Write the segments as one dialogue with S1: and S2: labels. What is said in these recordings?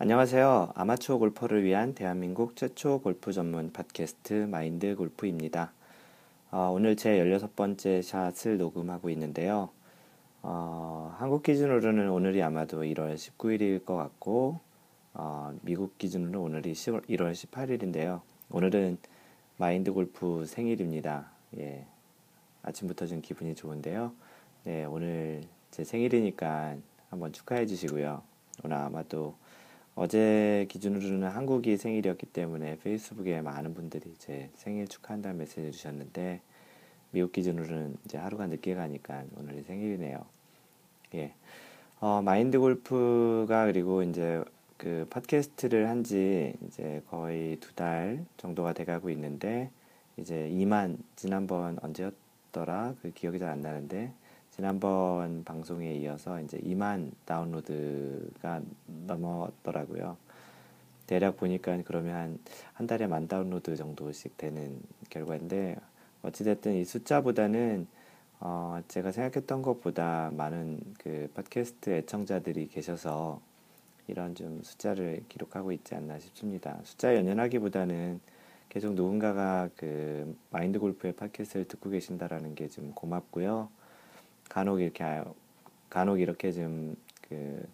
S1: 안녕하세요. 아마추어 골퍼를 위한 대한민국 최초 골프 전문 팟캐스트 마인드 골프입니다. 어, 오늘 제 16번째 샷을 녹음하고 있는데요. 어, 한국 기준으로는 오늘이 아마도 1월 19일일 것 같고, 어, 미국 기준으로 오늘이 10월, 1월 18일인데요. 오늘은 마인드 골프 생일입니다. 예. 아침부터 좀 기분이 좋은데요. 네, 오늘 제 생일이니까 한번 축하해 주시고요. 오늘 아마도 어제 기준으로는 한국이 생일이었기 때문에 페이스북에 많은 분들이 제 생일 축하한다는 메시지 주셨는데 미국 기준으로는 이제 하루가 늦게 가니까 오늘이 생일이네요. 예. 어, 마인드 골프가 그리고 이제 그 팟캐스트를 한 지 이제 거의 두 달 정도가 돼가고 있는데 이제 2만 지난번 언제였더라 그 기억이 잘 안 나는데 지난번 방송에 이어서 이제 2만 다운로드가 넘었더라고요. 대략 보니까 그러면 한, 한 달에 만 다운로드 정도씩 되는 결과인데, 어찌됐든 이 숫자보다는, 어, 제가 생각했던 것보다 많은 그 팟캐스트 애청자들이 계셔서 이런 좀 숫자를 기록하고 있지 않나 싶습니다. 숫자 연연하기보다는 계속 누군가가 그 마인드 골프의 팟캐스트를 듣고 계신다라는 게 좀 고맙고요. 간혹 이렇게 간혹 이렇게 좀그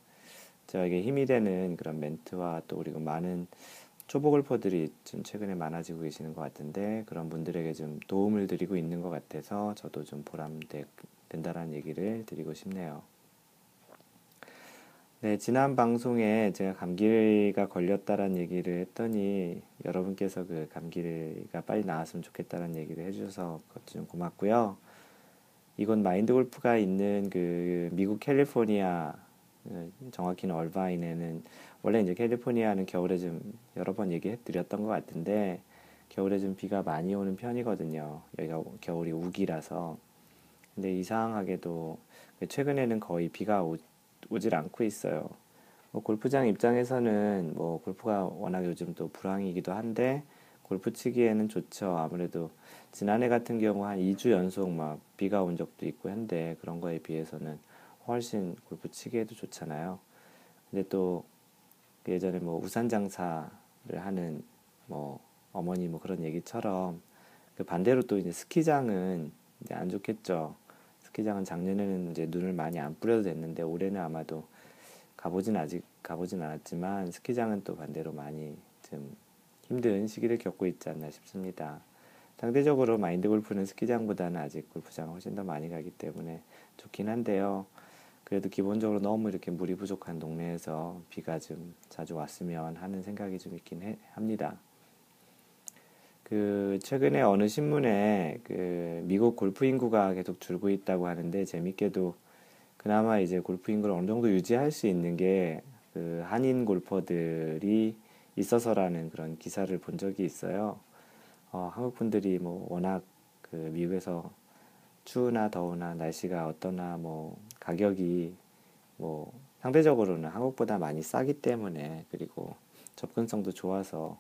S1: 저에게 힘이 되는 그런 멘트와 또 그리고 많은 초보 골퍼들이 좀 최근에 많아지고 계시는 것 같은데 그런 분들에게 좀 도움을 드리고 있는 것 같아서 저도 좀 보람된다라는 얘기를 드리고 싶네요. 네, 지난 방송에 제가 감기가 걸렸다라는 얘기를 했더니 여러분께서 그 감기가 빨리 나았으면 좋겠다는 얘기를 해주셔서 그것 좀 고맙고요. 이곳 마인드 골프가 있는 그 미국 캘리포니아 어, 정확히는 얼바인에는 원래 이제 캘리포니아는 겨울에 좀 여러 번 얘기해 드렸던 것 같은데 겨울에 좀 비가 많이 오는 편이거든요. 여기가 겨울이 우기라서 근데 이상하게도 최근에는 거의 비가 오, 오질 않고 있어요. 뭐 골프장 입장에서는 뭐 골프가 워낙 요즘 또 불황이기도 한데 골프 치기에는 좋죠. 아무래도 지난해 같은 경우 한 2주 연속 막 비가 온 적도 있고 한데 그런 거에 비해서는 훨씬 골프 치기에도 좋잖아요. 근데 또 예전에 뭐 우산 장사를 하는 뭐 어머니 뭐 그런 얘기처럼 그 반대로 또 이제 스키장은 이제 안 좋겠죠. 스키장은 작년에는 이제 눈을 많이 안 뿌려도 됐는데 올해는 아마도 가보진 아직 가보진 않았지만 스키장은 또 반대로 많이 좀 힘든 시기를 겪고 있지 않나 싶습니다. 상대적으로 마인드 골프는 스키장보다는 아직 골프장은 훨씬 더 많이 가기 때문에 좋긴 한데요. 그래도 기본적으로 너무 이렇게 물이 부족한 동네에서 비가 좀 자주 왔으면 하는 생각이 좀 있긴 해, 합니다. 그 최근에 어느 신문에 그 미국 골프 인구가 계속 줄고 있다고 하는데 재밌게도 그나마 이제 골프 인구를 어느 정도 유지할 수 있는 게 그 한인 골퍼들이 있어서라는 그런 기사를 본 적이 있어요. 어, 한국 분들이 뭐 워낙 그 미국에서 추우나 더우나 날씨가 어떠나 뭐 가격이 뭐 상대적으로는 한국보다 많이 싸기 때문에 그리고 접근성도 좋아서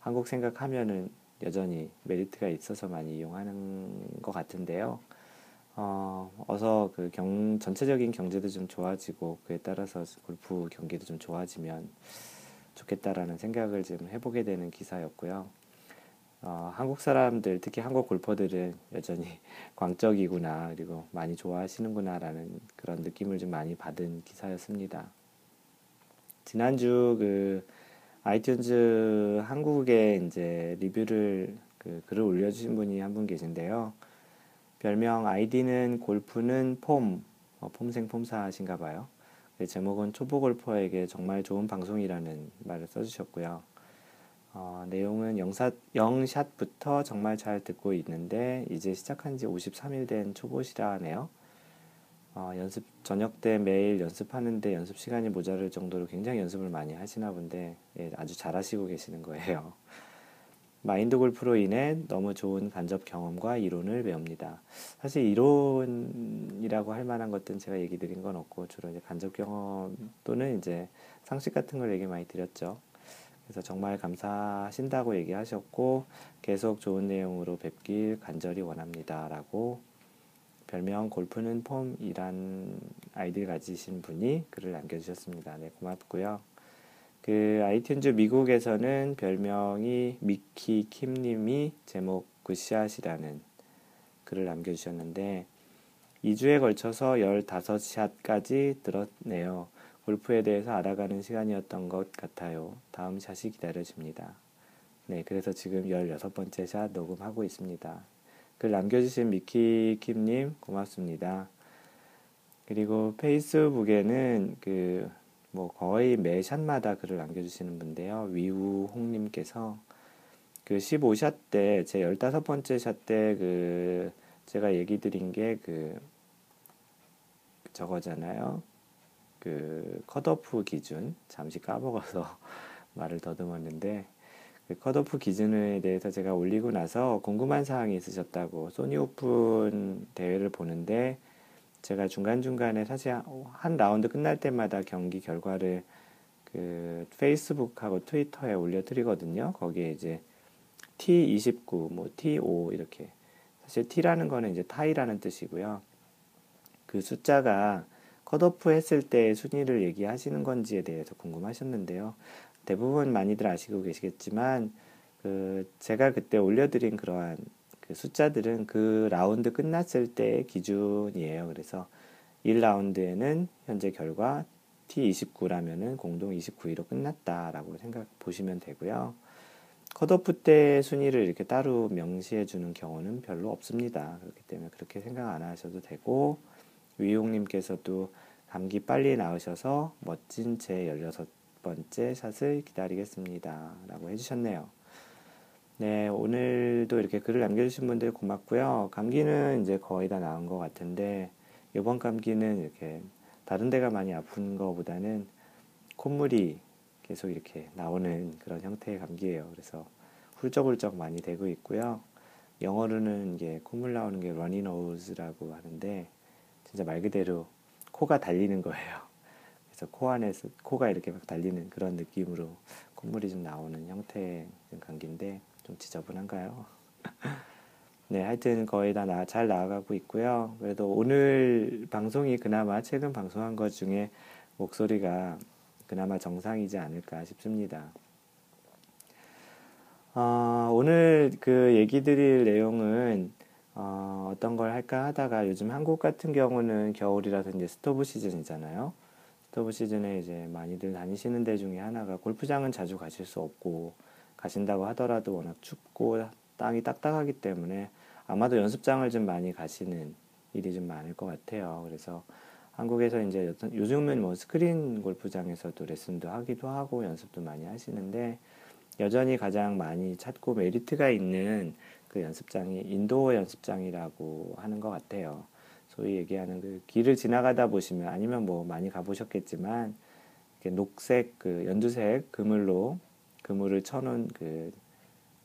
S1: 한국 생각하면은 여전히 메리트가 있어서 많이 이용하는 것 같은데요. 어, 어서 그 경, 전체적인 경제도 좀 좋아지고 그에 따라서 골프 경기도 좀 좋아지면 좋겠다라는 생각을 좀 해보게 되는 기사였고요. 어, 한국 사람들, 특히 한국 골퍼들은 여전히 광적이구나, 그리고 많이 좋아하시는구나라는 그런 느낌을 좀 많이 받은 기사였습니다. 지난주 그 아이튠즈 한국에 이제 리뷰를 그 글을 올려주신 분이 한 분 계신데요. 별명 아이디는 골프는 폼, 어, 폼생 폼사신가 봐요. 그 제목은 초보 골퍼에게 정말 좋은 방송이라는 말을 써주셨고요. 어, 내용은 영사, 영샷부터 정말 잘 듣고 있는데 이제 시작한 지 53일 된 초보시라네요. 어, 연습 저녁 때 매일 연습하는데 연습 시간이 모자랄 정도로 굉장히 연습을 많이 하시나 본데 예, 아주 잘하시고 계시는 거예요. 마인드 골프로 인해 너무 좋은 간접 경험과 이론을 배웁니다. 사실 이론이라고 할 만한 것들은 제가 얘기 드린 건 없고 주로 이제 간접 경험 또는 이제 상식 같은 걸 얘기 많이 드렸죠. 그래서 정말 감사하신다고 얘기하셨고 계속 좋은 내용으로 뵙길 간절히 원합니다라고 별명 골프는 폼이란 아이디를 가지신 분이 글을 남겨주셨습니다. 네, 고맙고요. 그 iTunes 미국에서는 별명이 미키 킴님이 제목 good shot이라는 글을 남겨주셨는데 2주에 걸쳐서 15샷까지 들었네요. 골프에 대해서 알아가는 시간이었던 것 같아요. 다음 샷이 기다려집니다. 네, 그래서 지금 16번째 샷 녹음하고 있습니다. 글 남겨주신 미키킴님 고맙습니다. 그리고 페이스북에는 그 뭐 거의 매 샷마다 글을 남겨주시는 분인데요. 위우홍님께서 그 15샷 때, 제 15번째 샷 때 그 제가 얘기 드린 게 그 저거잖아요. 그 컷오프 기준 잠시 까먹어서 말을 더듬었는데 그 컷오프 기준에 대해서 제가 올리고 나서 궁금한 사항이 있으셨다고 소니 오픈 대회를 보는데 제가 중간중간에 사실 한 라운드 끝날 때마다 경기 결과를 그 페이스북하고 트위터에 올려드리거든요. 거기에 이제 T29, 뭐 T5 이렇게 사실 T라는 거는 이제 타이라는 뜻이고요. 그 숫자가 컷오프 했을 때 순위를 얘기하시는 건지에 대해서 궁금하셨는데요. 대부분 많이들 아시고 계시겠지만 그 제가 그때 올려드린 그러한 그 숫자들은 그 라운드 끝났을 때 기준이에요. 그래서 1라운드에는 현재 결과 T29라면은 공동 29위로 끝났다라고 생각 보시면 되고요. 컷오프 때 순위를 이렇게 따로 명시해 주는 경우는 별로 없습니다. 그렇기 때문에 그렇게 생각 안 하셔도 되고 위용님께서도 감기 빨리 나으셔서 멋진 제 16번째 샷을 기다리겠습니다. 라고 해주셨네요. 네, 오늘도 이렇게 글을 남겨주신 분들 고맙고요. 감기는 이제 거의 다 나은 것 같은데, 이번 감기는 이렇게 다른 데가 많이 아픈 것보다는 콧물이 계속 이렇게 나오는 그런 형태의 감기예요. 그래서 훌쩍훌쩍 많이 되고 있고요. 영어로는 이게 콧물 나오는 게 runny nose라고 하는데, 진짜 말 그대로 코가 달리는 거예요. 그래서 코 안에서 코가 이렇게 막 달리는 그런 느낌으로 콧물이 좀 나오는 형태의 감기인데 좀 지저분한가요? 네, 하여튼 거의 다 잘 나아가고 있고요. 그래도 오늘 방송이 그나마 최근 방송한 것 중에 목소리가 그나마 정상이지 않을까 싶습니다. 어, 오늘 그 얘기 드릴 내용은 어, 어떤 걸 할까 하다가 요즘 한국 같은 경우는 겨울이라서 이제 스토브 시즌이잖아요. 스토브 시즌에 이제 많이들 다니시는 데 중에 하나가 골프장은 자주 가실 수 없고 가신다고 하더라도 워낙 춥고 땅이 딱딱하기 때문에 아마도 연습장을 좀 많이 가시는 일이 좀 많을 것 같아요. 그래서 한국에서 이제 요즘은 뭐 스크린 골프장에서도 레슨도 하기도 하고 연습도 많이 하시는데 여전히 가장 많이 찾고 메리트가 있는 그 연습장이 indoor 연습장이라고 하는 것 같아요. 소위 얘기하는 그 길을 지나가다 보시면 아니면 뭐 많이 가보셨겠지만 이렇게 녹색 그 연두색 그물로 그물을 쳐놓은 그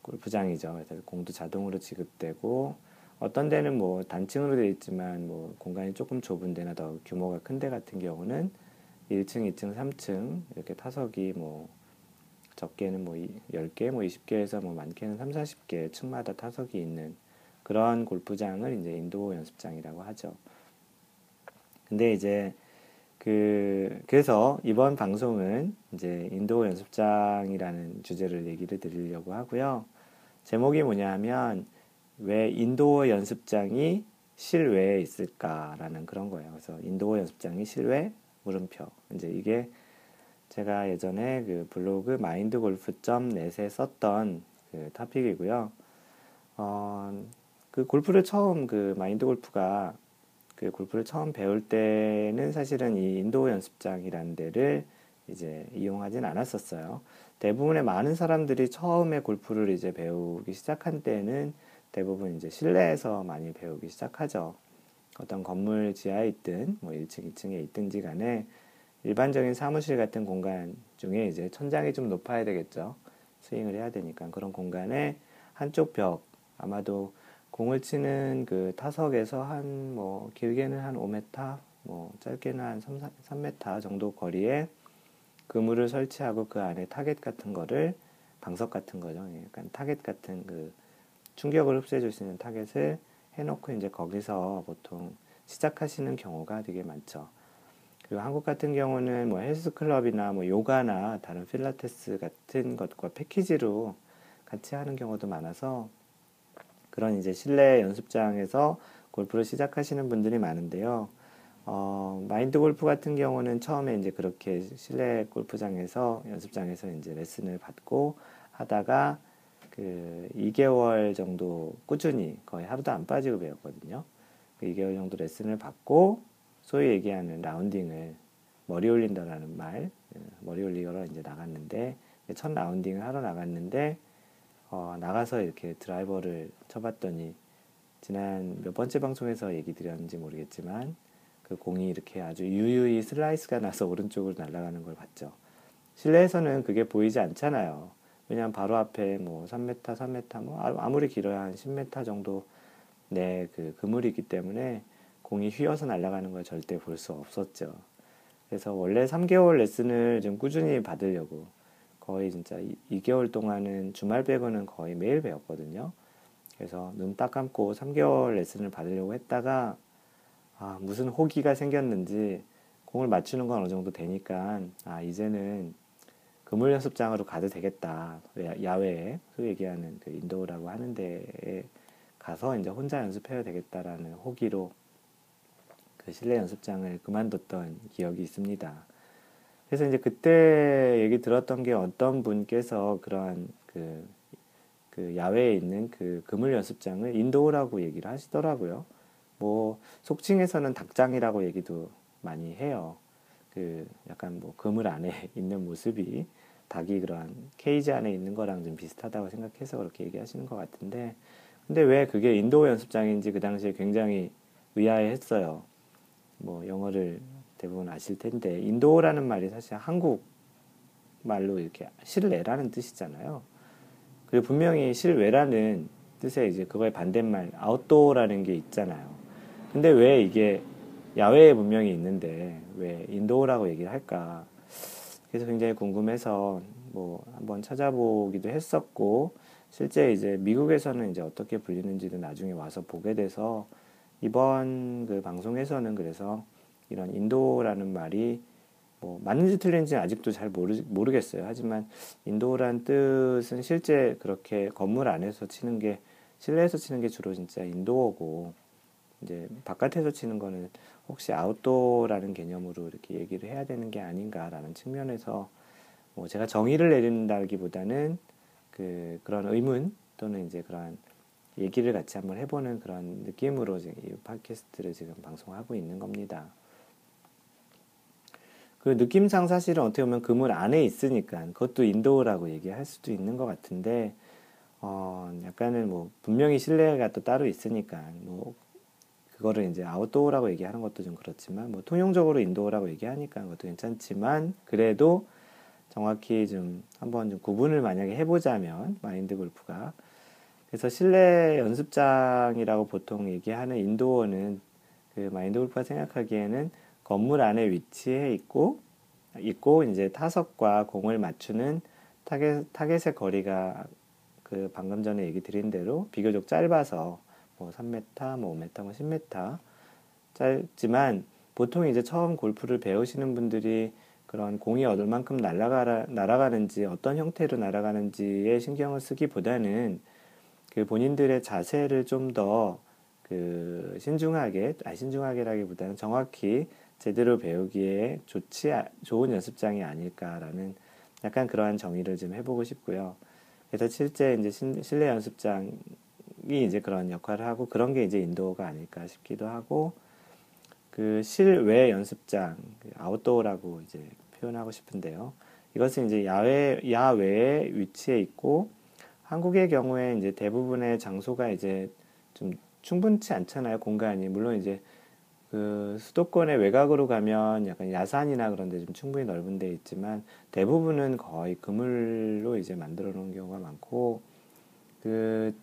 S1: 골프장이죠. 그래서 공도 자동으로 지급되고 어떤 데는 뭐 단층으로 되어 있지만 뭐 공간이 조금 좁은 데나 더 규모가 큰 데 같은 경우는 1층, 2층, 3층 이렇게 타석이 뭐 적게는 뭐 10개, 뭐 20개에서 뭐 많게는 3, 40개 층마다 타석이 있는 그런 골프장을 이제 인도 연습장이라고 하죠. 근데 이제 그 그래서 이번 방송은 이제 indoor 연습장이라는 주제를 얘기를 드리려고 하고요. 제목이 뭐냐면 왜 indoor 연습장이 실외에 있을까라는 그런 거예요. 그래서 indoor 연습장이 실외 물음표 이제 이게 제가 예전에 그 블로그 마인드골프.net에 썼던 그 토픽이고요. 어, 그 골프를 처음 그 마인드 골프가 그 골프를 처음 배울 때는 사실은 이 인도 연습장이라는 데를 이제 이용하진 않았었어요. 대부분의 많은 사람들이 처음에 골프를 이제 배우기 시작한 때는 대부분 이제 실내에서 많이 배우기 시작하죠. 어떤 건물 지하에 있든 뭐 1층, 2층에 있든지 간에 일반적인 사무실 같은 공간 중에 이제 천장이 좀 높아야 되겠죠. 스윙을 해야 되니까 그런 공간에 한쪽 벽 아마도 공을 치는 그 타석에서 한 뭐 길게는 한 5m, 뭐 짧게는 한 3, 3m 정도 거리에 그물을 설치하고 그 안에 타겟 같은 거를 방석 같은 거죠. 예, 약간 타겟 같은 그 충격을 흡수해 줄 수 있는 타겟을 해놓고 이제 거기서 보통 시작하시는 경우가 되게 많죠. 그리고 한국 같은 경우는 뭐 헬스클럽이나 뭐 요가나 다른 필라테스 같은 것과 패키지로 같이 하는 경우도 많아서 그런 이제 실내 연습장에서 골프를 시작하시는 분들이 많은데요. 어, 마인드 골프 같은 경우는 처음에 이제 그렇게 실내 골프장에서 연습장에서 이제 레슨을 받고 하다가 그 2개월 정도 꾸준히 거의 하루도 안 빠지고 배웠거든요. 그 2개월 정도 레슨을 받고 소위 얘기하는 라운딩을 머리 올린다라는 말, 예, 머리 올리러 이제 나갔는데 첫 라운딩을 하러 나갔는데 어, 나가서 이렇게 드라이버를 쳐봤더니 지난 몇 번째 방송에서 얘기 드렸는지 모르겠지만 그 공이 이렇게 아주 유유히 슬라이스가 나서 오른쪽으로 날아가는 걸 봤죠. 실내에서는 그게 보이지 않잖아요. 왜냐하면 바로 앞에 뭐 3m, 3m, 뭐 아무리 길어야 한 10m 정도 내 그 그물이기 때문에 공이 휘어서 날아가는 걸 절대 볼 수 없었죠. 그래서 원래 3개월 레슨을 좀 꾸준히 받으려고 거의 진짜 2개월 동안은 주말 빼고는 거의 매일 배웠거든요. 그래서 눈 딱 감고 3개월 레슨을 받으려고 했다가 아, 무슨 호기가 생겼는지 공을 맞추는 건 어느 정도 되니까 아, 이제는 그물 연습장으로 가도 되겠다. 야외에 소위 얘기하는 그 인도라고 하는 데에 가서 이제 혼자 연습해야 되겠다라는 호기로 그 실내 연습장을 그만뒀던 기억이 있습니다. 그래서 이제 그때 얘기 들었던 게 어떤 분께서 그러한 그, 그 야외에 있는 그 그물 연습장을 인도라고 얘기를 하시더라고요. 뭐 속칭에서는 닭장이라고 얘기도 많이 해요. 그 약간 뭐 그물 안에 있는 모습이 닭이 그러한 케이지 안에 있는 거랑 좀 비슷하다고 생각해서 그렇게 얘기하시는 것 같은데 근데 왜 그게 indoor 연습장인지 그 당시에 굉장히 의아해했어요. 뭐 영어를 대부분 아실 텐데 indoor라는 말이 사실 한국 말로 이렇게 실내라는 뜻이잖아요. 그리고 분명히 실외라는 뜻에 이제 그거의 반대말 outdoor라는 게 있잖아요. 근데 왜 이게 야외에 분명히 있는데 왜 indoor라고 얘기를 할까? 그래서 굉장히 궁금해서 뭐 한번 찾아보기도 했었고 실제 이제 미국에서는 이제 어떻게 불리는지도 나중에 와서 보게 돼서 이번 그 방송에서는 그래서 이런 인도라는 말이 뭐 맞는지 틀린지 아직도 잘 모르, 모르겠어요. 하지만 인도란 뜻은 실제 그렇게 건물 안에서 치는 게 실내에서 치는 게 주로 진짜 인도어고 이제 바깥에서 치는 거는 혹시 아웃도어라는 개념으로 이렇게 얘기를 해야 되는 게 아닌가라는 측면에서 뭐 제가 정의를 내린다기보다는 그 그런 의문 또는 이제 그런 얘기를 같이 한번 해보는 그런 느낌으로 지금 이 팟캐스트를 지금 방송하고 있는 겁니다. 그 느낌상 사실은 어떻게 보면 그물 안에 있으니까 그것도 indoor라고 얘기할 수도 있는 것 같은데 어 약간은 뭐 분명히 실내가 또 따로 있으니까 뭐 그거를 이제 outdoor라고 얘기하는 것도 좀 그렇지만 뭐 통용적으로 indoor라고 얘기하니까 그것도 괜찮지만 그래도 정확히 좀 한번 좀 구분을 만약에 해보자면 마인드 골프가. 그래서 실내 연습장이라고 보통 얘기하는 indoor는 그 마인드 골프가 생각하기에는 건물 안에 위치해 있고 있고 이제 타석과 공을 맞추는 타겟 타겟의 거리가 그 방금 전에 얘기 드린 대로 비교적 짧아서 뭐 3m, 뭐 5m, 뭐 10m 짧지만 보통 이제 처음 골프를 배우시는 분들이 그런 공이 얼만큼 날아가 날아가는지 어떤 형태로 날아가는지에 신경을 쓰기보다는 그 본인들의 자세를 좀 더 그 신중하게, 아 신중하게라기보다는 정확히 제대로 배우기에 좋지 좋은 연습장이 아닐까라는 약간 그러한 정의를 좀 해보고 싶고요. 그래서 실제 이제 실내 연습장이 이제 그런 역할을 하고 그런 게 이제 인도어가 아닐까 싶기도 하고 그 실외 연습장 그 아웃도어라고 이제 표현하고 싶은데요. 이것은 이제 야외 야외에 위치해 있고 한국의 경우에 이제 대부분의 장소가 이제 좀 충분치 않잖아요. 공간이. 물론 이제 그 수도권의 외곽으로 가면 약간 야산이나 그런 데 좀 충분히 넓은 데 있지만 대부분은 거의 그물로 이제 만들어 놓은 경우가 많고 그,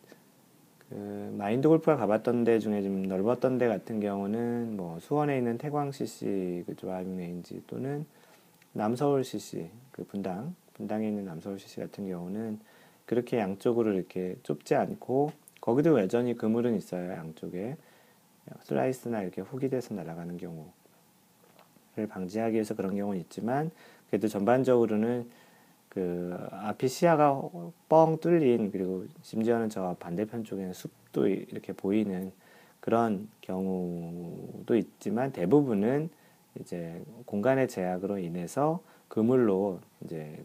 S1: 그 마인드 골프가 가봤던 데 중에 좀 넓었던 데 같은 경우는 뭐 수원에 있는 태광 CC 그 driving range 또는 남서울 CC 그 분당 분당에 있는 남서울 CC 같은 경우는 그렇게 양쪽으로 이렇게 좁지 않고 거기도 여전히 그물은 있어요 양쪽에 슬라이스나 이렇게 훅이 돼서 날아가는 경우 방지하기 위해서 그런 경우는 있지만 그래도 전반적으로는 그 앞이 시야가 뻥 뚫린 그리고 심지어는 저 반대편 쪽에는 숲도 이렇게 보이는 그런 경우도 있지만 대부분은 이제 공간의 제약으로 인해서 그물로 이제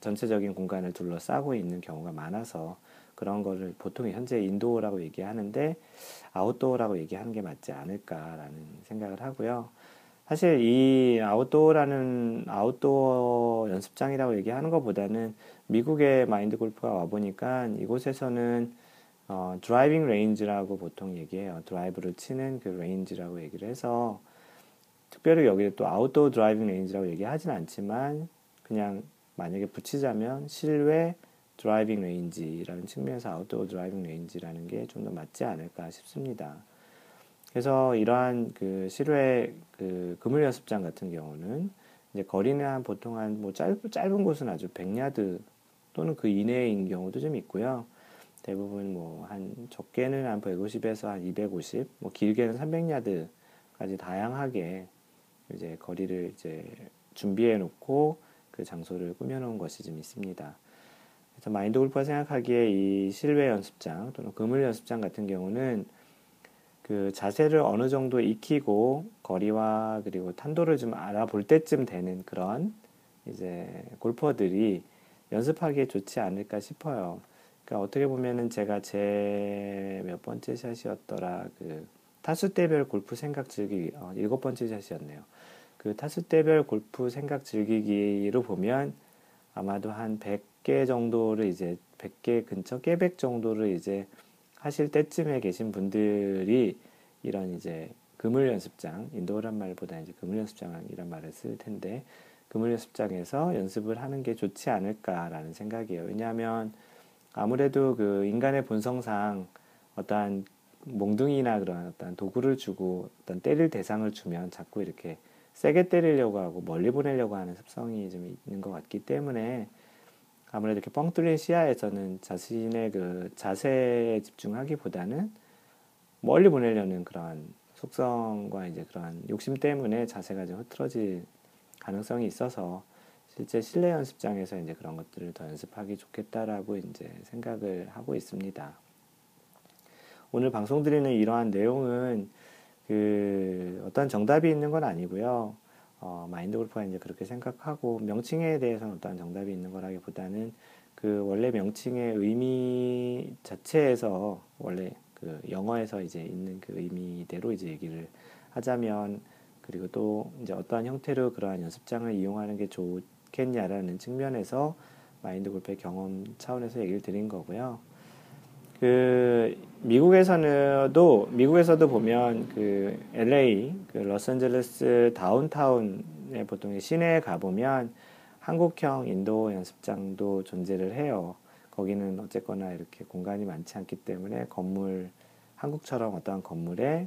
S1: 전체적인 공간을 둘러싸고 있는 경우가 많아서 그런 거를 보통 현재 indoor라고 얘기하는데 outdoor라고 얘기하는 게 맞지 않을까라는 생각을 하고요. 사실 이 outdoor라는 아웃도어 연습장이라고 얘기하는 것보다는 미국의 마인드 골프가 와 보니까 이곳에서는 어, driving range라고 보통 얘기해요. 드라이브를 치는 그 range라고 얘기를 해서 특별히 여기에 또 outdoor driving range라고 얘기하진 않지만 그냥 만약에 붙이자면 실외 driving range라는 측면에서 outdoor driving range라는 게 좀 더 맞지 않을까 싶습니다. 그래서 이러한 그 실외 그 그물 연습장 같은 경우는 이제 거리는 한 보통 한뭐 짧, 짧은 곳은 아주 100야드 또는 그 이내인 경우도 좀 있고요. 대부분 뭐 한 적게는 한 150에서 한 250, 뭐 길게는 300야드까지 다양하게 이제 거리를 이제 준비해 놓고 그 장소를 꾸며 놓은 것이 좀 있습니다. 그래서 마인드 골프가 생각하기에 이 실외 연습장 또는 그물 연습장 같은 경우는 그 자세를 어느 정도 익히고 거리와 그리고 탄도를 좀 알아볼 때쯤 되는 그런 이제 골퍼들이 연습하기에 좋지 않을까 싶어요. 그러니까 어떻게 보면은 제가 제 몇 번째 샷이었더라 그 타수 대별 골프 생각 즐기기 어, 일곱 번째 샷이었네요. 그 타수 대별 골프 생각 즐기기로 보면 아마도 한 100개 정도를 이제 100개 근처 깨백 정도를 이제 하실 때쯤에 계신 분들이 이런 이제 그물 연습장, 인도어란 말보다 이제 그물 연습장이란 말을 쓸 텐데 그물 연습장에서 연습을 하는 게 좋지 않을까라는 생각이에요. 왜냐하면 아무래도 그 인간의 본성상 어떠한 몽둥이나 그런 어떤 도구를 주고 어떤 때릴 대상을 주면 자꾸 이렇게 세게 때리려고 하고 멀리 보내려고 하는 습성이 좀 있는 것 같기 때문에 아무래도 이렇게 뻥 뚫린 시야에서는 자신의 그 자세에 집중하기보다는 멀리 보내려는 그러한 속성과 이제 그러한 욕심 때문에 자세가 좀 흐트러질 가능성이 있어서 실제 실내 연습장에서 이제 그런 것들을 더 연습하기 좋겠다라고 이제 생각을 하고 있습니다. 오늘 방송 드리는 이러한 내용은 그 어떤 정답이 있는 건 아니고요. 어, 마인드 골프가 이제 그렇게 생각하고 명칭에 대해서는 어떤 정답이 있는 거라기보다는 그 원래 명칭의 의미 자체에서 원래 그 영어에서 이제 있는 그 의미대로 이제 얘기를 하자면 그리고 또 이제 어떠한 형태로 그러한 연습장을 이용하는 게 좋겠냐라는 측면에서 마인드 골프의 경험 차원에서 얘기를 드린 거고요. 그 미국에서는도 미국에서도 보면 그 LA 그 로스앤젤레스 다운타운에 보통 시내에 가 보면 한국형 인도 연습장도 존재를 해요. 거기는 어쨌거나 이렇게 공간이 많지 않기 때문에 건물 한국처럼 어떠한 건물에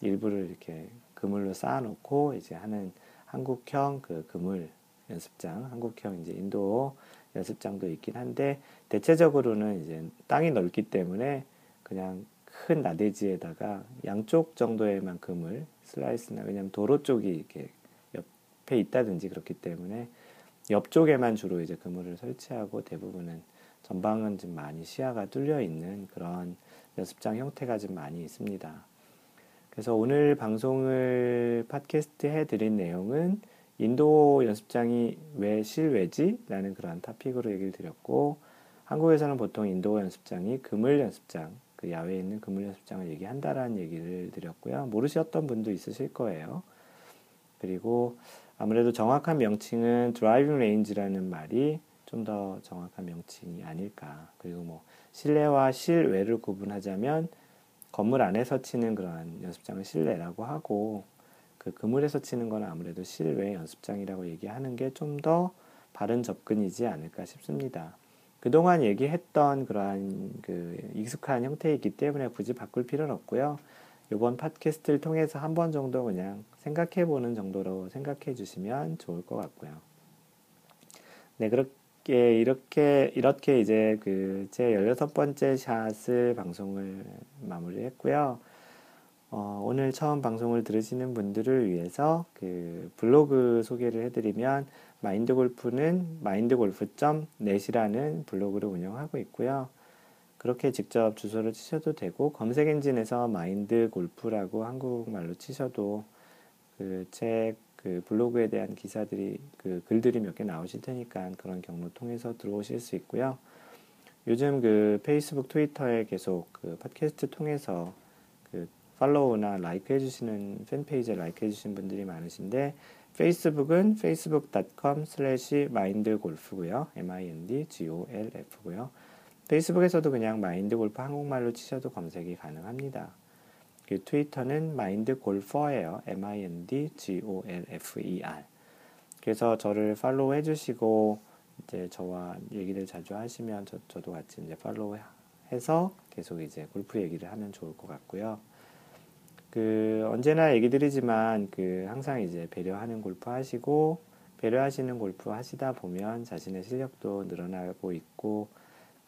S1: 일부를 이렇게 그물로 쌓아놓고 이제 하는 한국형 그 그물 연습장, 한국형 이제 인도 연습장도 있긴 한데 대체적으로는 이제 땅이 넓기 때문에 그냥 큰 나대지에다가 양쪽 정도의만 금을 슬라이스나 왜냐면 도로 쪽이 이렇게 옆에 있다든지 그렇기 때문에 옆쪽에만 주로 이제 그물을 설치하고 대부분은 전방은 좀 많이 시야가 뚫려 있는 그런 연습장 형태가 좀 많이 있습니다. 그래서 오늘 방송을 팟캐스트 해드린 내용은 indoor 연습장이 왜 실외지? 라는 그런 topic으로 얘기를 드렸고, 한국에서는 보통 indoor 연습장이 그물 연습장, 그 야외에 있는 그물 연습장을 얘기한다라는 얘기를 드렸고요. 모르셨던 분도 있으실 거예요. 그리고 아무래도 정확한 명칭은 driving range라는 말이 좀 더 정확한 명칭이 아닐까. 그리고 뭐 실내와 실외를 구분하자면 건물 안에서 치는 그러한 연습장을 실내라고 하고 그 그물에서 치는 건 아무래도 실외 연습장이라고 얘기하는 게 좀 더 바른 접근이지 않을까 싶습니다. 그동안 얘기했던 그러한 그 익숙한 형태이기 때문에 굳이 바꿀 필요는 없고요. 이번 팟캐스트를 통해서 한 번 정도 그냥 생각해 보는 정도로 생각해 주시면 좋을 것 같고요. 네, 그렇게, 이렇게, 이렇게 이제 그 제 16번째 샷을 방송을 마무리했고요. 어, 오늘 처음 방송을 들으시는 분들을 위해서 그 블로그 소개를 해드리면 마인드 골프는 mindgolf.net이라는 블로그를 운영하고 있고요. 그렇게 직접 주소를 치셔도 되고 검색 엔진에서 마인드 골프라고 한국말로 치셔도 그책그 블로그에 대한 기사들이 그 글들이 몇 개 나오실 테니까 그런 경로 통해서 들어오실 수 있고요. 요즘 그 페이스북, 트위터에 계속 그 팟캐스트 통해서 그 팔로우나 라이크 해주시는 팬페이지에 라이크 해주시는 분들이 많으신데 페이스북은 facebook.com slash mindgolf고요. m-i-n-d-g-o-l-f고요. 페이스북에서도 그냥 마인드골프 한국말로 치셔도 검색이 가능합니다. 그 트위터는 마인드골퍼예요. m-i-n-d-g-o-l-f-e-r. 그래서 저를 팔로우 해주시고 이제 저와 얘기를 자주 하시면 저, 저도 같이 이제 팔로우 해서 계속 이제 골프 얘기를 하면 좋을 것 같고요. 그 언제나 얘기 드리지만 그 항상 이제 배려하는 골프 하시고 배려하시는 골프 하시다 보면 자신의 실력도 늘어나고 있고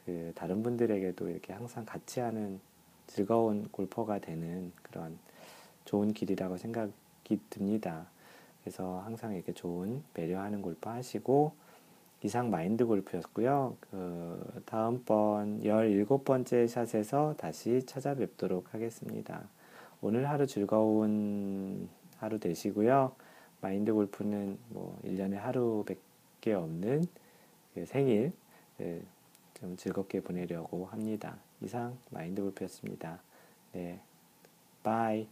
S1: 그 다른 분들에게도 이렇게 항상 같이 하는 즐거운 골퍼가 되는 그런 좋은 길이라고 생각이 듭니다. 그래서 항상 이렇게 좋은 배려하는 골프 하시고 이상 마인드 골프였고요. 그 다음번 17번째 샷에서 다시 찾아뵙도록 하겠습니다. 오늘 하루 즐거운 하루 되시고요. 마인드 골프는 뭐 1년에 하루밖에 없는 그 생일 좀 즐겁게 보내려고 합니다. 이상 마인드 골프였습니다. 네. 바이.